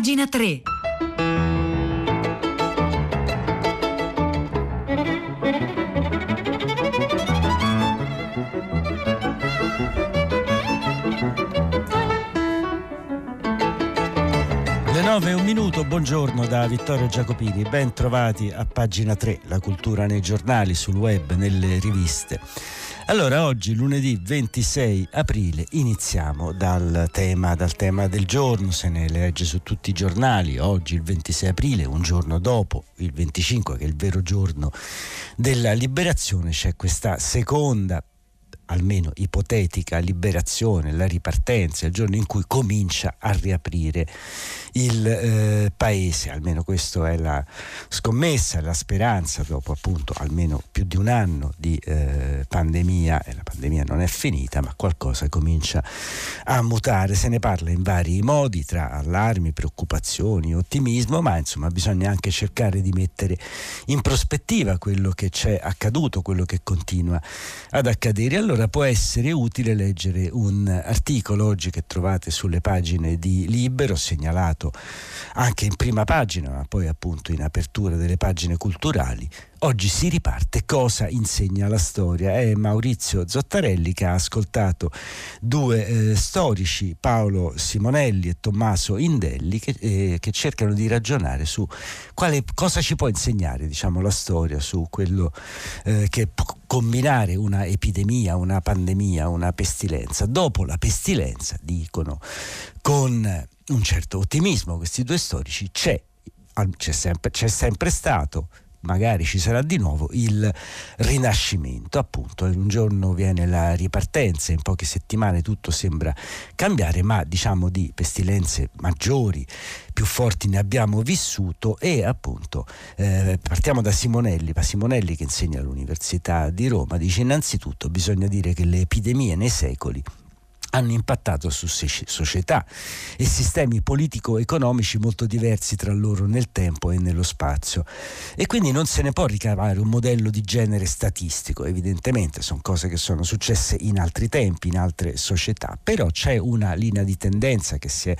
pagina 3. Le 9 e un minuto, buongiorno da Vittorio Giacopini, ben trovati a pagina 3, la cultura nei giornali, sul web, nelle riviste. Allora, oggi, lunedì 26 aprile, iniziamo dal tema, dal tema del giorno, se ne legge su tutti i giornali. Oggi, il 26 aprile, un giorno dopo, il 25, che è il vero giorno della liberazione, c'è questa seconda almeno ipotetica liberazione, la ripartenza, il giorno in cui comincia a riaprire il eh, paese, almeno questa è la scommessa, la speranza dopo appunto almeno più di un anno di eh, pandemia e la pandemia non è finita ma qualcosa comincia a mutare, se ne parla in vari modi tra allarmi, preoccupazioni, ottimismo, ma insomma bisogna anche cercare di mettere in prospettiva quello che c'è accaduto, quello che continua ad accadere. Allora allora può essere utile leggere un articolo oggi che trovate sulle pagine di Libero, segnalato anche in prima pagina, ma poi appunto in apertura delle pagine culturali, Oggi si riparte cosa insegna la storia. È Maurizio Zottarelli che ha ascoltato due eh, storici, Paolo Simonelli e Tommaso Indelli, che, eh, che, cercano di ragionare su quale, cosa ci può insegnare diciamo, la storia su quello eh, che può combinare una epidemia, una pandemia, una pestilenza. Dopo la pestilenza, dicono con un certo ottimismo questi due storici, c'è, c'è sempre, c'è sempre stato magari ci sarà di nuovo il rinascimento. Appunto, un giorno viene la ripartenza, in poche settimane tutto sembra cambiare, ma diciamo di pestilenze maggiori, più forti ne abbiamo vissuto e appunto eh, partiamo da Simonelli, ma Simonelli che insegna all'Università di Roma dice innanzitutto bisogna dire che le epidemie nei secoli hanno impattato su società e sistemi politico-economici molto diversi tra loro nel tempo e nello spazio. E quindi non se ne può ricavare un modello di genere statistico, evidentemente sono cose che sono successe in altri tempi, in altre società, però c'è una linea di tendenza che si è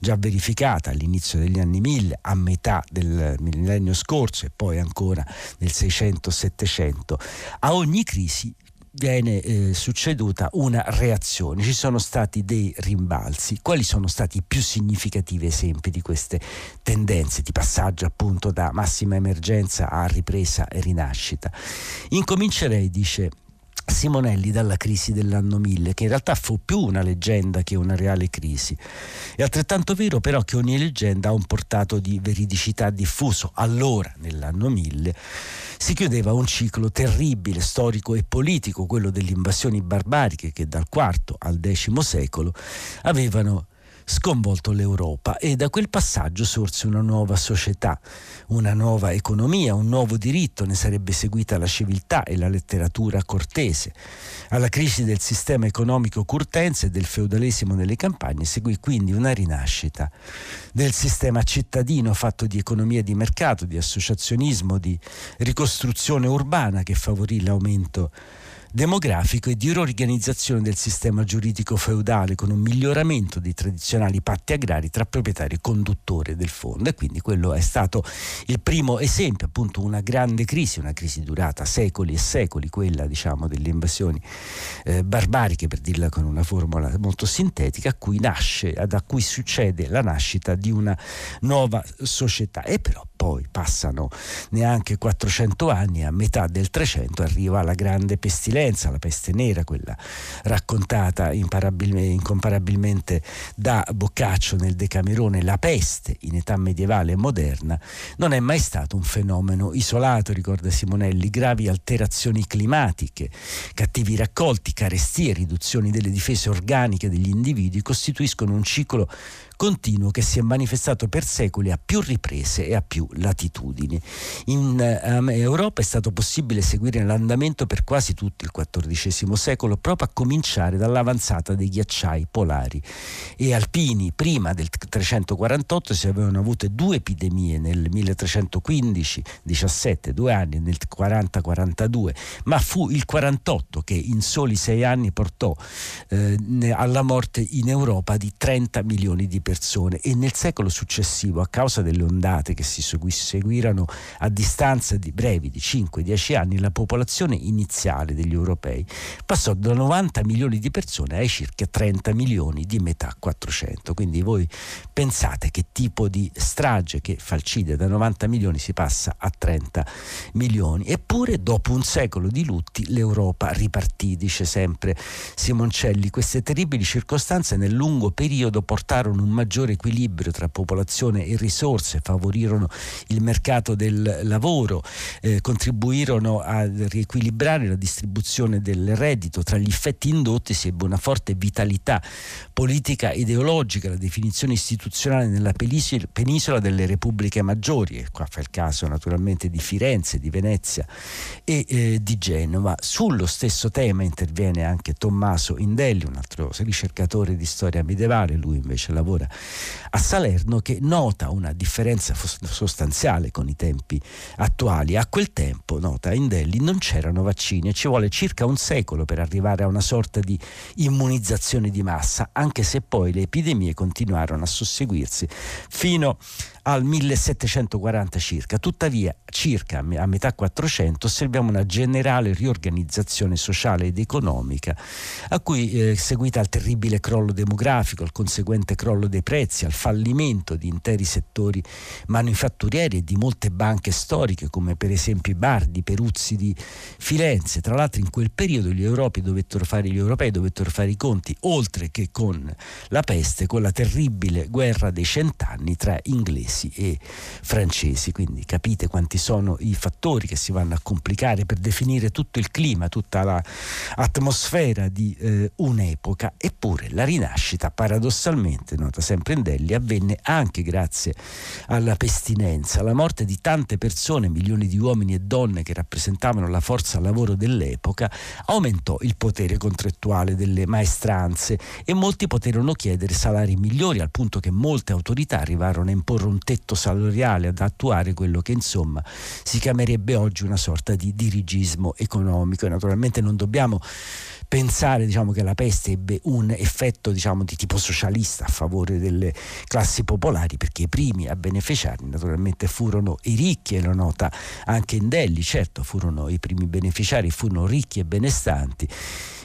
già verificata all'inizio degli anni 1000, a metà del millennio scorso e poi ancora nel 600-700. A ogni crisi viene eh, succeduta una reazione, ci sono stati dei rimbalzi. Quali sono stati i più significativi esempi di queste tendenze di passaggio appunto da massima emergenza a ripresa e rinascita? Incomincerei, dice Simonelli dalla crisi dell'anno 1000, che in realtà fu più una leggenda che una reale crisi. È altrettanto vero però che ogni leggenda ha un portato di veridicità diffuso. Allora, nell'anno 1000, si chiudeva un ciclo terribile, storico e politico, quello delle invasioni barbariche che dal IV al X secolo avevano sconvolto l'Europa e da quel passaggio sorse una nuova società, una nuova economia, un nuovo diritto, ne sarebbe seguita la civiltà e la letteratura cortese. Alla crisi del sistema economico curtense e del feudalesimo nelle campagne seguì quindi una rinascita del sistema cittadino fatto di economia di mercato, di associazionismo, di ricostruzione urbana che favorì l'aumento demografico e di riorganizzazione del sistema giuridico feudale con un miglioramento dei tradizionali patti agrari tra proprietario e conduttore del fondo. E quindi quello è stato il primo esempio, appunto una grande crisi, una crisi durata secoli e secoli, quella diciamo delle invasioni eh, barbariche per dirla con una formula molto sintetica, a cui nasce, da cui succede la nascita di una nuova società. E però poi passano neanche 400 anni, a metà del 300 arriva la grande pestilenza, la peste nera, quella raccontata incomparabilmente da Boccaccio nel Decamerone, la peste in età medievale e moderna, non è mai stato un fenomeno isolato, ricorda Simonelli, gravi alterazioni climatiche, cattivi raccolti, carestie, riduzioni delle difese organiche degli individui costituiscono un ciclo continuo che si è manifestato per secoli a più riprese e a più latitudini. In um, Europa è stato possibile seguire l'andamento per quasi tutto il XIV secolo, proprio a cominciare dall'avanzata dei ghiacciai polari e alpini. Prima del 348 si avevano avute due epidemie nel 1315-17, due anni, nel 40-42, ma fu il 48 che in soli sei anni portò eh, alla morte in Europa di 30 milioni di persone e nel secolo successivo, a causa delle ondate che si seguirono a distanza di brevi di 5-10 anni, la popolazione iniziale degli europei passò da 90 milioni di persone ai circa 30 milioni di metà 400. Quindi voi pensate che tipo di strage che falcide da 90 milioni si passa a 30 milioni. Eppure dopo un secolo di lutti l'Europa ripartì, dice sempre Simoncelli. Queste terribili circostanze nel lungo periodo portarono un maggiore equilibrio tra popolazione e risorse, favorirono il mercato del lavoro, eh, contribuirono a riequilibrare la distribuzione del reddito. Tra gli effetti indotti si ebbe una forte vitalità politica ideologica, la definizione istituzionale nella penisola delle repubbliche maggiori, e qua fa il caso naturalmente di Firenze, di Venezia e eh, di Genova. Sullo stesso tema interviene anche Tommaso Indelli, un altro ricercatore di storia medievale, lui invece lavora a Salerno, che nota una differenza sostanziale con i tempi attuali. A quel tempo, nota Indelli, non c'erano vaccini e ci vuole circa un secolo per arrivare a una sorta di immunizzazione di massa, anche se poi le epidemie continuarono a susseguirsi fino al 1740 circa. Tuttavia, circa a metà 400 osserviamo una generale riorganizzazione sociale ed economica a cui eh, seguita al terribile crollo demografico, al conseguente crollo dei prezzi, al fallimento di interi settori manifatturieri e di molte banche storiche come per esempio i Bardi, Peruzzi di Firenze. Tra l'altro in quel periodo gli, dovettero fare, gli europei dovettero fare i conti oltre che con la peste, con la terribile guerra dei cent'anni tra inglesi e francesi, quindi capite quanti sono i fattori che si vanno a complicare per definire tutto il clima, tutta l'atmosfera di eh, un'epoca, eppure la rinascita paradossalmente, nota sempre in Delhi, avvenne anche grazie alla pestinenza, la morte di tante persone, milioni di uomini e donne che rappresentavano la forza lavoro dell'epoca, aumentò il potere contrattuale delle maestranze e molti poterono chiedere salari migliori al punto che molte autorità arrivarono a imporre un tetto salariale ad attuare quello che insomma si chiamerebbe oggi una sorta di dirigismo economico. E naturalmente non dobbiamo pensare diciamo, che la peste ebbe un effetto diciamo, di tipo socialista a favore delle classi popolari perché i primi a beneficiarne naturalmente furono i ricchi e lo nota anche in Delhi, certo furono i primi beneficiari, furono ricchi e benestanti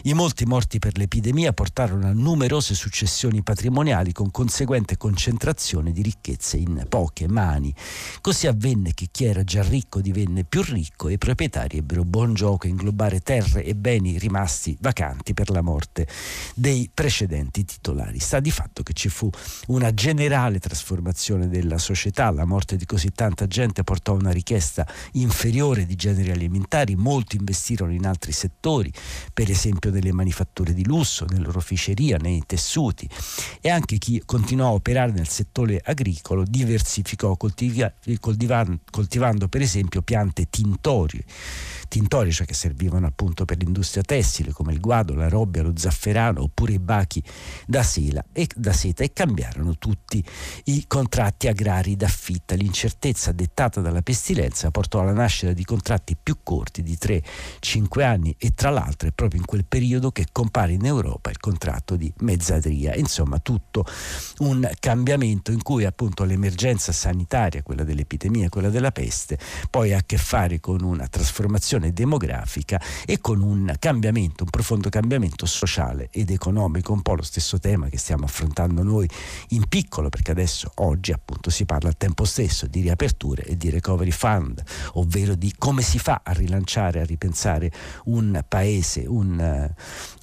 i molti morti per l'epidemia portarono a numerose successioni patrimoniali con conseguente concentrazione di ricchezze in poche mani. Così avvenne che chi era già ricco divenne più ricco e i proprietari ebbero buon gioco a inglobare terre e beni rimasti vacanti per la morte dei precedenti titolari. Sta di fatto che ci fu una generale trasformazione della società, la morte di così tanta gente portò a una richiesta inferiore di generi alimentari, molti investirono in altri settori, per esempio nelle manifatture di lusso, nell'oreficeria, nei tessuti. E anche chi continuò a operare nel settore agricolo diversificò coltiva- coltivando per esempio piante tintorie tintori, cioè che servivano appunto per l'industria tessile come il guado, la robbia, lo zafferano oppure i bachi da, sela e, da seta e cambiarono tutti i contratti agrari d'affitta. L'incertezza dettata dalla pestilenza portò alla nascita di contratti più corti di 3-5 anni e tra l'altro è proprio in quel periodo che compare in Europa il contratto di mezzadria. Insomma tutto un cambiamento in cui appunto l'emergenza sanitaria, quella dell'epidemia, quella della peste, poi ha a che fare con una trasformazione transizione demografica e con un cambiamento, un profondo cambiamento sociale ed economico, un po' lo stesso tema che stiamo affrontando noi in piccolo, perché adesso oggi appunto si parla al tempo stesso di riaperture e di recovery fund, ovvero di come si fa a rilanciare, a ripensare un paese, un,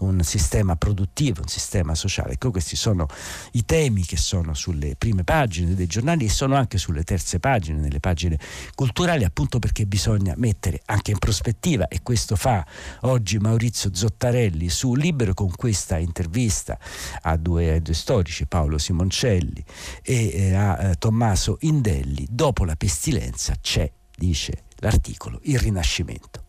un sistema produttivo, un sistema sociale. Ecco, questi sono i temi che sono sulle prime pagine dei giornali e sono anche sulle terze pagine, nelle pagine culturali, appunto perché bisogna mettere anche in prospettiva prospettiva e questo fa oggi Maurizio Zottarelli su Libero con questa intervista a due, a due storici, Paolo Simoncelli e eh, a eh, Tommaso Indelli. Dopo la pestilenza c'è, dice l'articolo, il rinascimento.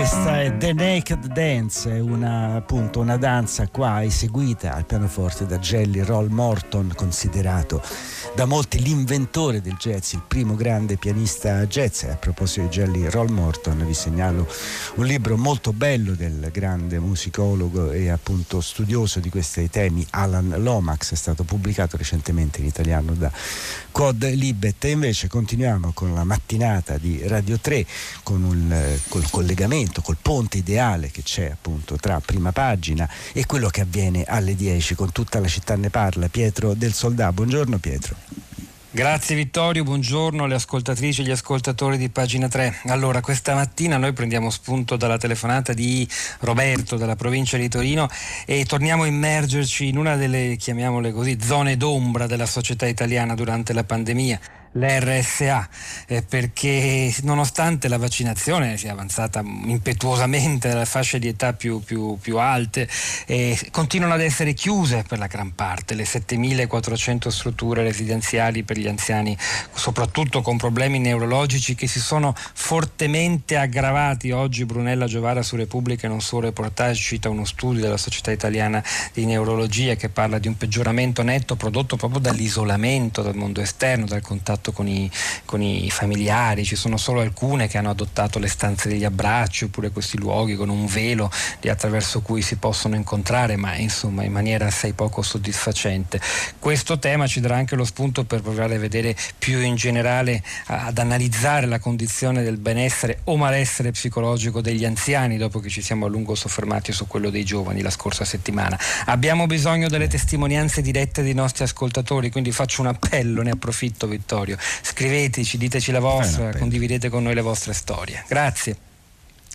The Naked Dance è una, appunto, una danza qua eseguita al pianoforte da Jelly Roll Morton, considerato da molti l'inventore del jazz, il primo grande pianista jazz. A proposito di Jelly Roll Morton, vi segnalo un libro molto bello del grande musicologo e appunto studioso di questi temi, Alan Lomax, è stato pubblicato recentemente in italiano da Quad Libet. E invece continuiamo con la mattinata di Radio 3 con un, col collegamento, col ponte ideale che c'è appunto tra prima pagina e quello che avviene alle 10 con tutta la città ne parla. Pietro del Soldà, buongiorno Pietro. Grazie Vittorio, buongiorno alle ascoltatrici e agli ascoltatori di pagina 3. Allora, questa mattina noi prendiamo spunto dalla telefonata di Roberto dalla provincia di Torino e torniamo a immergerci in una delle, chiamiamole così, zone d'ombra della società italiana durante la pandemia l'RSA eh, perché nonostante la vaccinazione sia avanzata impetuosamente alle fasce di età più, più, più alte eh, continuano ad essere chiuse per la gran parte le 7400 strutture residenziali per gli anziani soprattutto con problemi neurologici che si sono fortemente aggravati. Oggi Brunella Giovara su Repubblica in un suo reportage cita uno studio della Società Italiana di Neurologia che parla di un peggioramento netto prodotto proprio dall'isolamento dal mondo esterno dal contatto contatto con i, con i, familiari, ci sono solo alcune che hanno adottato le stanze degli abbracci oppure questi luoghi con un velo attraverso cui si possono incontrare, ma insomma in maniera assai poco soddisfacente. Questo tema ci darà anche lo spunto per provare a vedere più in generale, ad analizzare la condizione del benessere o malessere psicologico degli anziani, dopo che ci siamo a lungo soffermati su quello dei giovani la scorsa settimana. Abbiamo bisogno delle testimonianze dirette dei nostri ascoltatori, quindi faccio un appello, ne approfitto Vittorio territorio. Scriveteci, diteci la vostra, condividete con noi le vostre storie. Grazie.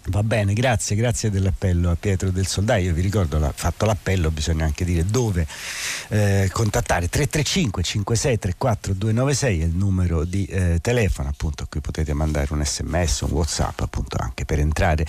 Va bene, grazie, grazie dell'appello a Pietro del Soldaio. Vi ricordo, ha fatto l'appello, bisogna anche dire dove eh, contattare. 335 5634 296 è il numero di eh, telefono appunto a cui potete mandare un sms, un whatsapp appunto anche per entrare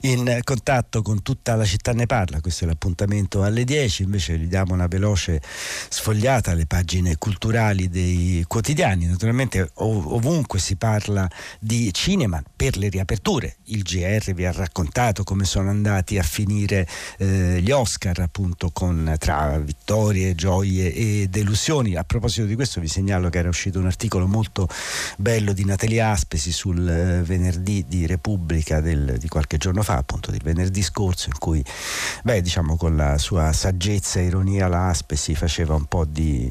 in contatto con tutta la città ne parla. Questo è l'appuntamento alle 10, invece gli diamo una veloce sfogliata alle pagine culturali dei quotidiani. Naturalmente ov- ovunque si parla di cinema per le riaperture, il GR Ferri vi ha raccontato come sono andati a finire eh, gli Oscar appunto con, tra vittorie, gioie e delusioni. A proposito di questo vi segnalo che era uscito un articolo molto bello di Natalia Aspesi sul eh, venerdì di Repubblica del, di qualche giorno fa, appunto del venerdì scorso, in cui beh, diciamo con la sua saggezza e ironia la Aspesi faceva un po' di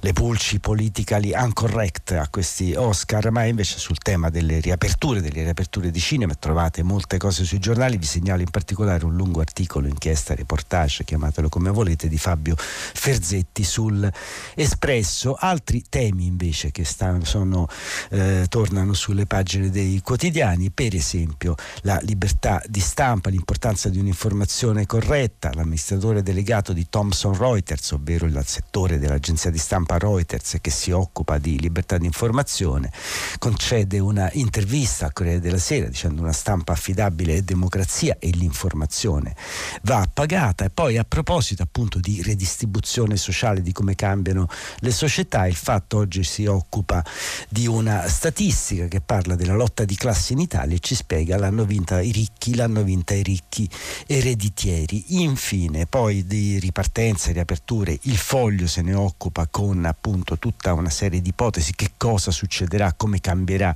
le pulci politically uncorrect a questi Oscar, ma invece sul tema delle riaperture, delle riaperture di cinema trovate molte molte cose sui giornali, vi segnalo in particolare un lungo articolo, inchiesta, reportage, chiamatelo come volete, di Fabio Ferzetti sul Espresso. Altri temi invece che stanno, sono, eh, tornano sulle pagine dei quotidiani, per esempio la libertà di stampa, l'importanza di un'informazione corretta, l'amministratore delegato di Thomson Reuters, ovvero il settore dell'agenzia di stampa Reuters che si occupa di libertà di informazione, concede una intervista a Corriere della Sera dicendo una stampa affidabile è democrazia e l'informazione va pagata. E poi a proposito appunto di redistribuzione sociale, di come cambiano le società, il fatto oggi si occupa di una statistica che parla della lotta di classe in Italia e ci spiega l'hanno vinta i ricchi, l'hanno vinta i ricchi ereditieri. Infine, poi di ripartenza e riaperture, il foglio se ne occupa con appunto tutta una serie di ipotesi che cosa succederà, come cambierà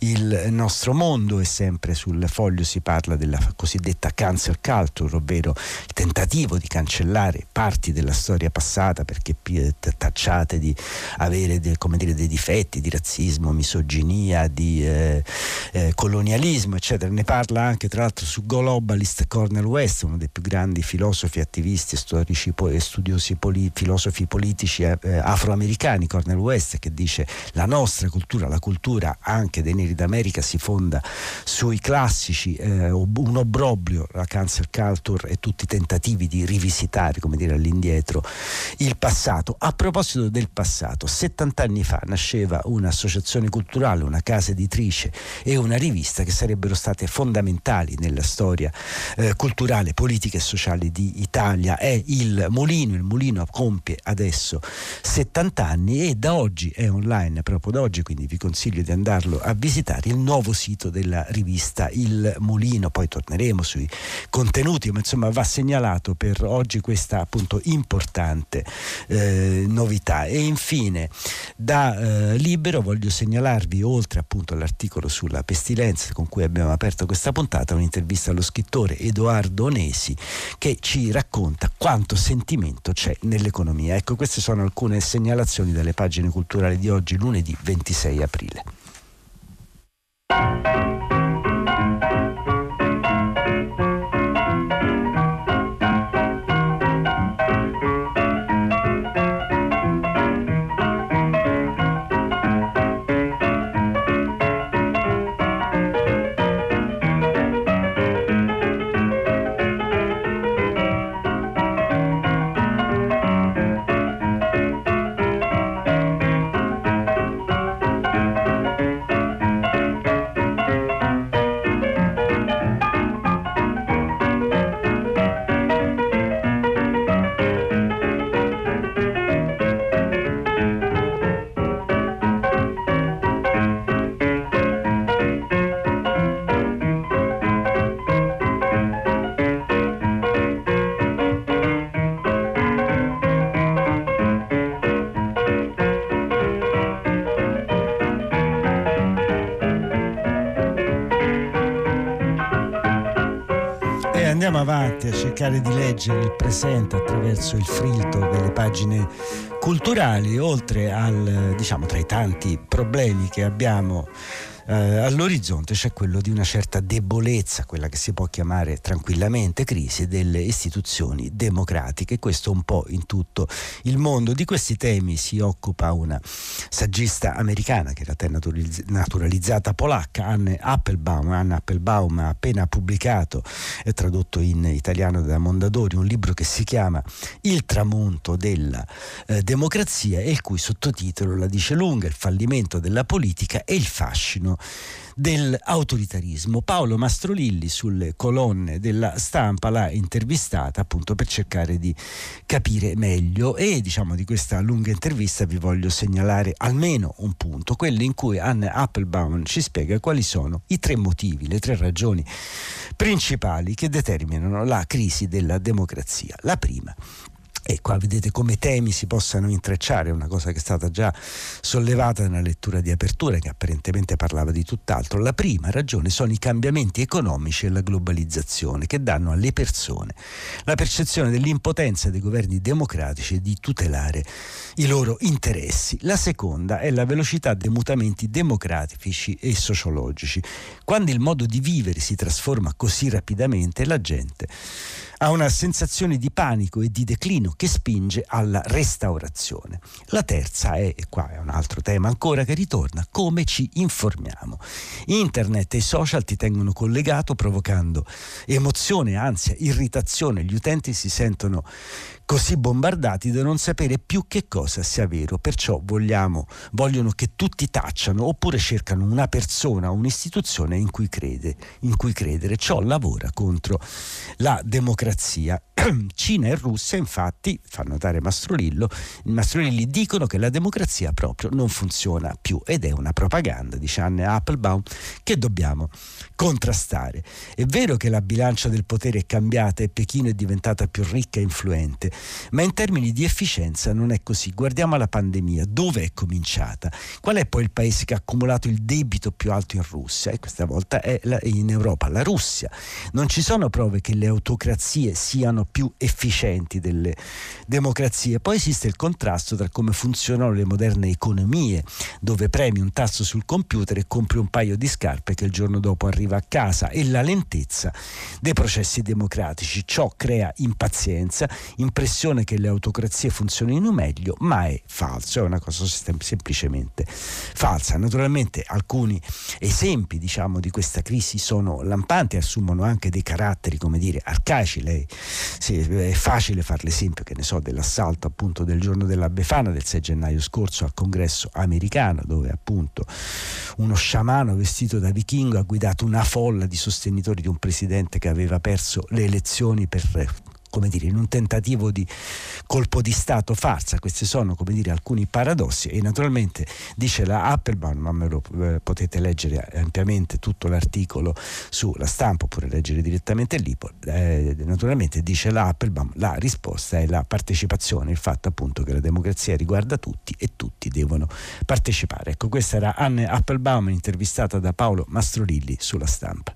il nostro mondo e sempre sul foglio si parla della cosiddetta cancer culture, ovvero il tentativo di cancellare parti della storia passata perché tacciate di avere de, dire, dei difetti di razzismo, misoginia, di eh, eh, colonialismo, eccetera. Ne parla anche tra l'altro su Globalist Cornel West, uno dei più grandi filosofi, attivisti, storici e studiosi poli, filosofi politici eh, eh, afroamericani, Cornel West, che dice la nostra cultura, la cultura anche dei neri d'America si fonda sui classici eh, un obbrobrio la cancel culture e tutti i tentativi di rivisitare, come dire, all'indietro il passato. A proposito del passato, 70 anni fa nasceva un'associazione culturale, una casa editrice e una rivista che sarebbero state fondamentali nella storia eh, culturale, politica e sociale di Italia. È il Mulino, il Mulino compie adesso 70 anni e da oggi è online, proprio da oggi, quindi vi consiglio di andarlo a visitare, il nuovo sito della rivista Il sul mulino, poi torneremo sui contenuti, ma insomma va segnalato per oggi questa appunto importante eh, novità. E infine da eh, Libero voglio segnalarvi, oltre appunto all'articolo sulla pestilenza con cui abbiamo aperto questa puntata, un'intervista allo scrittore Edoardo Onesi che ci racconta quanto sentimento c'è nell'economia. Ecco, queste sono alcune segnalazioni dalle pagine culturali di oggi, lunedì 26 aprile. Cercare di leggere il presente attraverso il filtro delle pagine culturali, oltre al, diciamo, tra i tanti problemi che abbiamo eh, all'orizzonte c'è quello di una certa debolezza, quella che si può chiamare tranquillamente crisi delle istituzioni democratiche, questo un po' in tutto il mondo. Di questi temi si occupa una saggista americana che è naturalizzata polacca, Anne Applebaum. Anne Applebaum ha appena pubblicato e tradotto in italiano da Mondadori un libro che si chiama Il tramonto della eh, democrazia e il cui sottotitolo la dice lunga, il fallimento della politica e il fascino dell'autoritarismo. Paolo Mastrolilli sulle colonne della stampa l'ha intervistata appunto per cercare di capire meglio e diciamo di questa lunga intervista vi voglio segnalare almeno un punto, quello in cui Anne Applebaum ci spiega quali sono i tre motivi, le tre ragioni principali che determinano la crisi della democrazia. La prima e qua vedete come temi si possano intrecciare, una cosa che è stata già sollevata nella lettura di apertura che apparentemente parlava di tutt'altro. La prima ragione sono i cambiamenti economici e la globalizzazione che danno alle persone la percezione dell'impotenza dei governi democratici di tutelare i loro interessi. La seconda è la velocità dei mutamenti democratici e sociologici. Quando il modo di vivere si trasforma così rapidamente, la gente ha una sensazione di panico e di declino che spinge alla restaurazione. La terza è, e qua è un altro tema ancora che ritorna, come ci informiamo. Internet e i social ti tengono collegato provocando emozione, ansia, irritazione, gli utenti si sentono così bombardati da non sapere più che cosa sia vero, perciò vogliamo, vogliono che tutti tacciano oppure cercano una persona un'istituzione in cui, crede, in cui credere. Ciò lavora contro la democrazia. Cina e Russia infatti, fa notare Mastrolillo, Mastrolilli dicono che la democrazia proprio non funziona più ed è una propaganda, dice Anne Applebaum, che dobbiamo contrastare. È vero che la bilancia del potere è cambiata e Pechino è diventata più ricca e influente, ma in termini di efficienza non è così. Guardiamo la pandemia, dove è cominciata? Qual è poi il paese che ha accumulato il debito più alto in Russia? E questa volta è in Europa, la Russia. Non ci sono prove che le autocrazie siano più efficienti delle democrazie. Poi esiste il contrasto tra come funzionano le moderne economie, dove premi un tasto sul computer e compri un paio di scarpe che il giorno dopo arriva a casa, e la lentezza dei processi democratici. Ciò crea impazienza, impressione l'impressione che le autocrazie funzionino meglio, ma è falso, è una cosa semplicemente falsa. Naturalmente alcuni esempi diciamo, di questa crisi sono lampanti, assumono anche dei caratteri, come dire, arcaici. Lei, sì, è facile fare l'esempio, che ne so, dell'assalto appunto del giorno della Befana del 6 gennaio scorso al congresso americano, dove appunto uno sciamano vestito da vichingo ha guidato una folla di sostenitori di un presidente che aveva perso le elezioni per come dire, in un tentativo di colpo di Stato farsa. Questi sono, come dire, alcuni paradossi e naturalmente dice la Applebaum, ma me lo eh, potete leggere ampiamente tutto l'articolo sulla stampa oppure leggere direttamente lì, eh, naturalmente dice la Applebaum, la risposta è la partecipazione, il fatto appunto che la democrazia riguarda tutti e tutti devono partecipare. Ecco, questa era Anne Applebaum intervistata da Paolo Mastrolilli sulla stampa.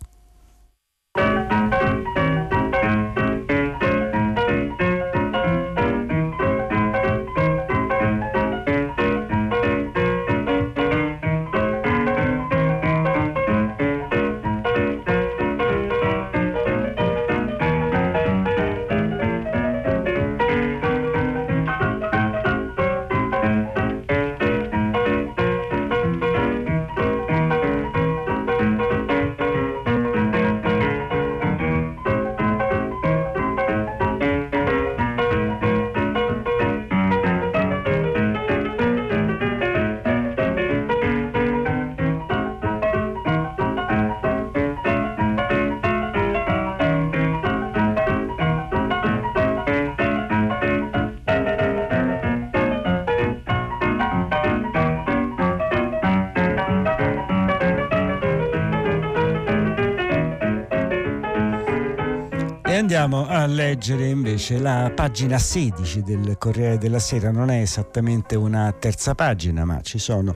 Andiamo a leggere invece la pagina 16 del Corriere della Sera, non è esattamente una terza pagina, ma ci sono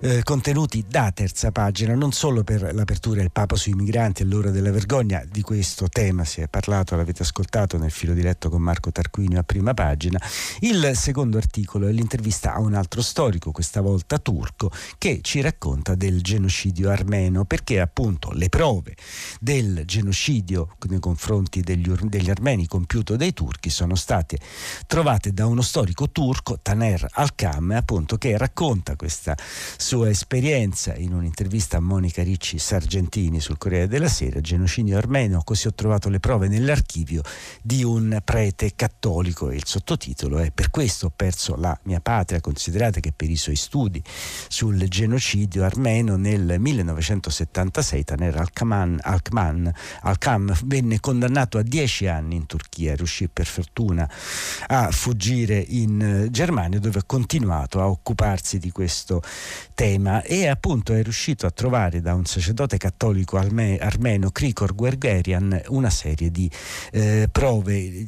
eh, contenuti da terza pagina, non solo per l'apertura del Papa sui migranti e l'ora della vergogna, di questo tema si è parlato, l'avete ascoltato nel filo diretto con Marco Tarquinio a prima pagina. Il secondo articolo è l'intervista a un altro storico, questa volta turco, che ci racconta del genocidio armeno, perché appunto le prove del genocidio nei confronti degli, degli armeni compiuto dai turchi sono state trovate da uno storico turco, Taner Al-Kam, appunto, che racconta questa sua esperienza in un'intervista a Monica Ricci Sargentini sul Corriere della Sera, genocidio armeno, così ho trovato le prove nell'archivio di un prete cattolico e il sottotitolo è Per questo ho perso la mia patria, considerate che per i suoi studi sul genocidio armeno nel 1976 Taner Al-Khan Al venne condannato a dieci anni in Turchia, riuscì per fortuna a fuggire in Germania dove ha continuato a occuparsi di questo tema e appunto è riuscito a trovare da un sacerdote cattolico armeno, Krikor Guergerian, una serie di eh, prove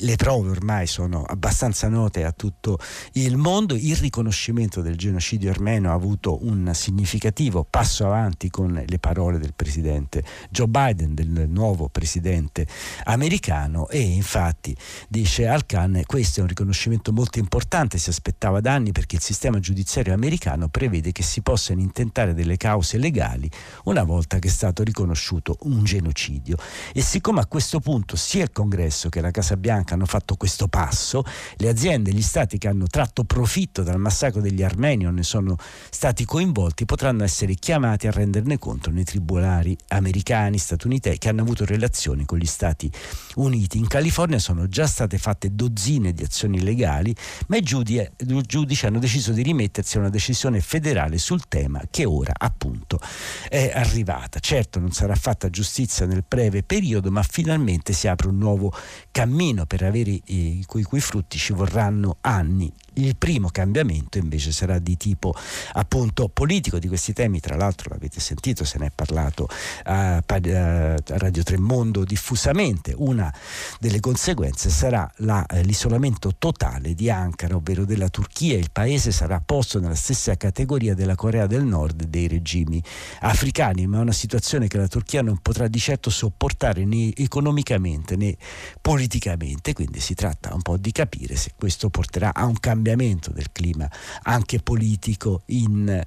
le prove ormai sono abbastanza note a tutto il mondo, il riconoscimento del genocidio armeno ha avuto un significativo passo avanti con le parole del presidente Joe Biden, del nuovo presidente americano. E infatti dice Al-Khan questo è un riconoscimento molto importante, si aspettava da anni perché il sistema giudiziario americano prevede che si possano intentare delle cause legali una volta che è stato riconosciuto un genocidio. E siccome a questo punto sia il congresso che la Casa Bianca Bianca hanno fatto questo passo, le aziende, gli stati che hanno tratto profitto dal massacro degli armeni o ne sono stati coinvolti potranno essere chiamati a renderne conto nei tribunali americani, statunitensi che hanno avuto relazioni con gli Stati Uniti. In California sono già state fatte dozzine di azioni legali, ma i giudici hanno deciso di rimettersi a una decisione federale sul tema che ora appunto è arrivata. Certo non sarà fatta giustizia nel breve periodo, ma finalmente si apre un nuovo cammino per avere i cui, cui frutti ci vorranno anni il primo cambiamento invece sarà di tipo appunto politico di questi temi, tra l'altro l'avete sentito, se ne è parlato a, a Radio Tremondo diffusamente. Una delle conseguenze sarà la, eh, l'isolamento totale di Ankara, ovvero della Turchia. Il paese sarà posto nella stessa categoria della Corea del Nord dei regimi africani, ma è una situazione che la Turchia non potrà di certo sopportare né economicamente né politicamente, quindi si tratta un po' di capire se questo porterà a un cambiamento cambiamento del clima anche politico in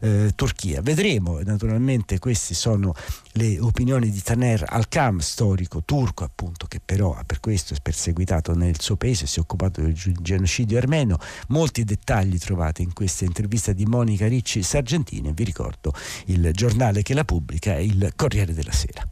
eh, Turchia. Vedremo, naturalmente queste sono le opinioni di Taner Al-Kam, storico turco appunto, che però per questo è perseguitato nel suo paese, si è occupato del genocidio armeno. Molti dettagli trovate in questa intervista di Monica Ricci Sargentini. Vi ricordo il giornale che la pubblica è il Corriere della Sera.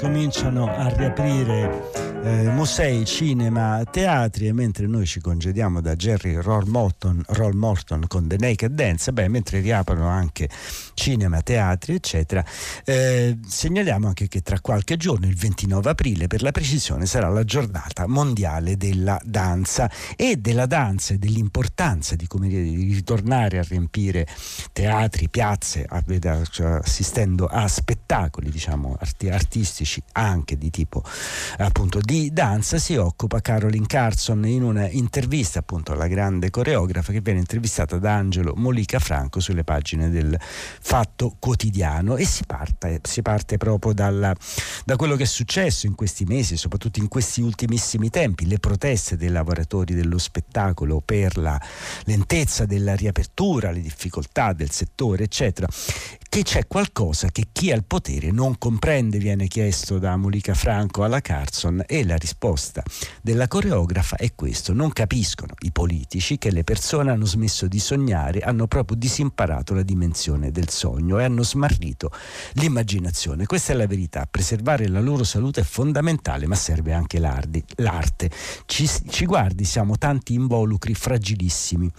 Cominciano a riaprire eh, musei, cinema, teatri e mentre noi ci congediamo da Jerry Roll Morton, Roll Morton con The Naked Dance, beh, mentre riaprono anche cinema, teatri, eccetera, eh, segnaliamo anche che tra qualche giorno, il 29 aprile, per la precisione, sarà la giornata mondiale della danza e della danza e dell'importanza di, come di ritornare a riempire teatri, piazze, a, cioè, assistendo a spettacoli, diciamo, arti, artistici anche di tipo appunto di danza si occupa Carolyn Carson in un'intervista appunto alla grande coreografa che viene intervistata da Angelo Molica Franco sulle pagine del Fatto Quotidiano. E si parte, si parte proprio dalla, da quello che è successo in questi mesi, soprattutto in questi ultimissimi tempi, le proteste dei lavoratori dello spettacolo per la lentezza della riapertura, le difficoltà del settore, eccetera. Che c'è qualcosa che chi ha il potere non comprende, viene chiesto da Molica Franco alla Carson e la risposta della coreografa è questo, non capiscono i politici che le persone hanno smesso di sognare, hanno proprio disimparato la dimensione del sogno e hanno smarrito l'immaginazione. Questa è la verità, preservare la loro salute è fondamentale, ma serve anche l'arte. Ci, ci guardi, siamo tanti involucri fragilissimi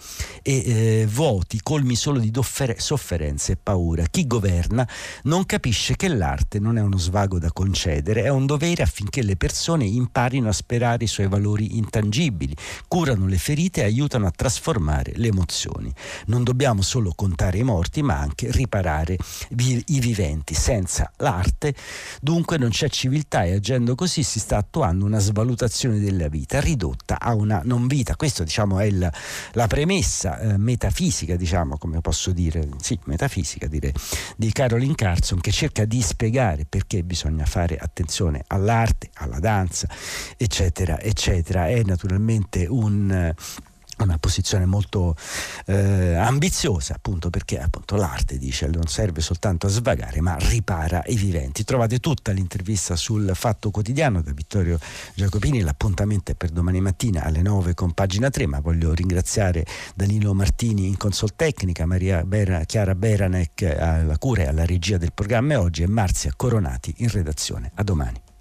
e eh, vuoti, colmi solo di doffere, sofferenza e paura. Chi governa non capisce che l'arte non è uno svago da concedere, è un dovere affinché le persone imparino a sperare i suoi valori intangibili, curano le ferite e aiutano a trasformare le emozioni. Non dobbiamo solo contare i morti, ma anche riparare i viventi. Senza l'arte, dunque, non c'è civiltà e agendo così si sta attuando una svalutazione della vita ridotta a una non vita. Questa, diciamo, è il, la premessa eh, metafisica, diciamo, come posso dire, sì, metafisica direi, di Carolyn Carson che cerca di spiegare perché bisogna fare attenzione all'arte, alla danza, eccetera, eccetera. È naturalmente un una posizione molto eh, ambiziosa appunto perché appunto l'arte dice non serve soltanto a svagare ma ripara i viventi. Trovate tutta l'intervista sul Fatto Quotidiano da Vittorio Giacopini. L'appuntamento è per domani mattina alle 9 con pagina 3 ma voglio ringraziare Danilo Martini in consol tecnica Maria Bera, Chiara Beranec alla cura e alla regia del programma. Oggi e Marzia Coronati in redazione. A domani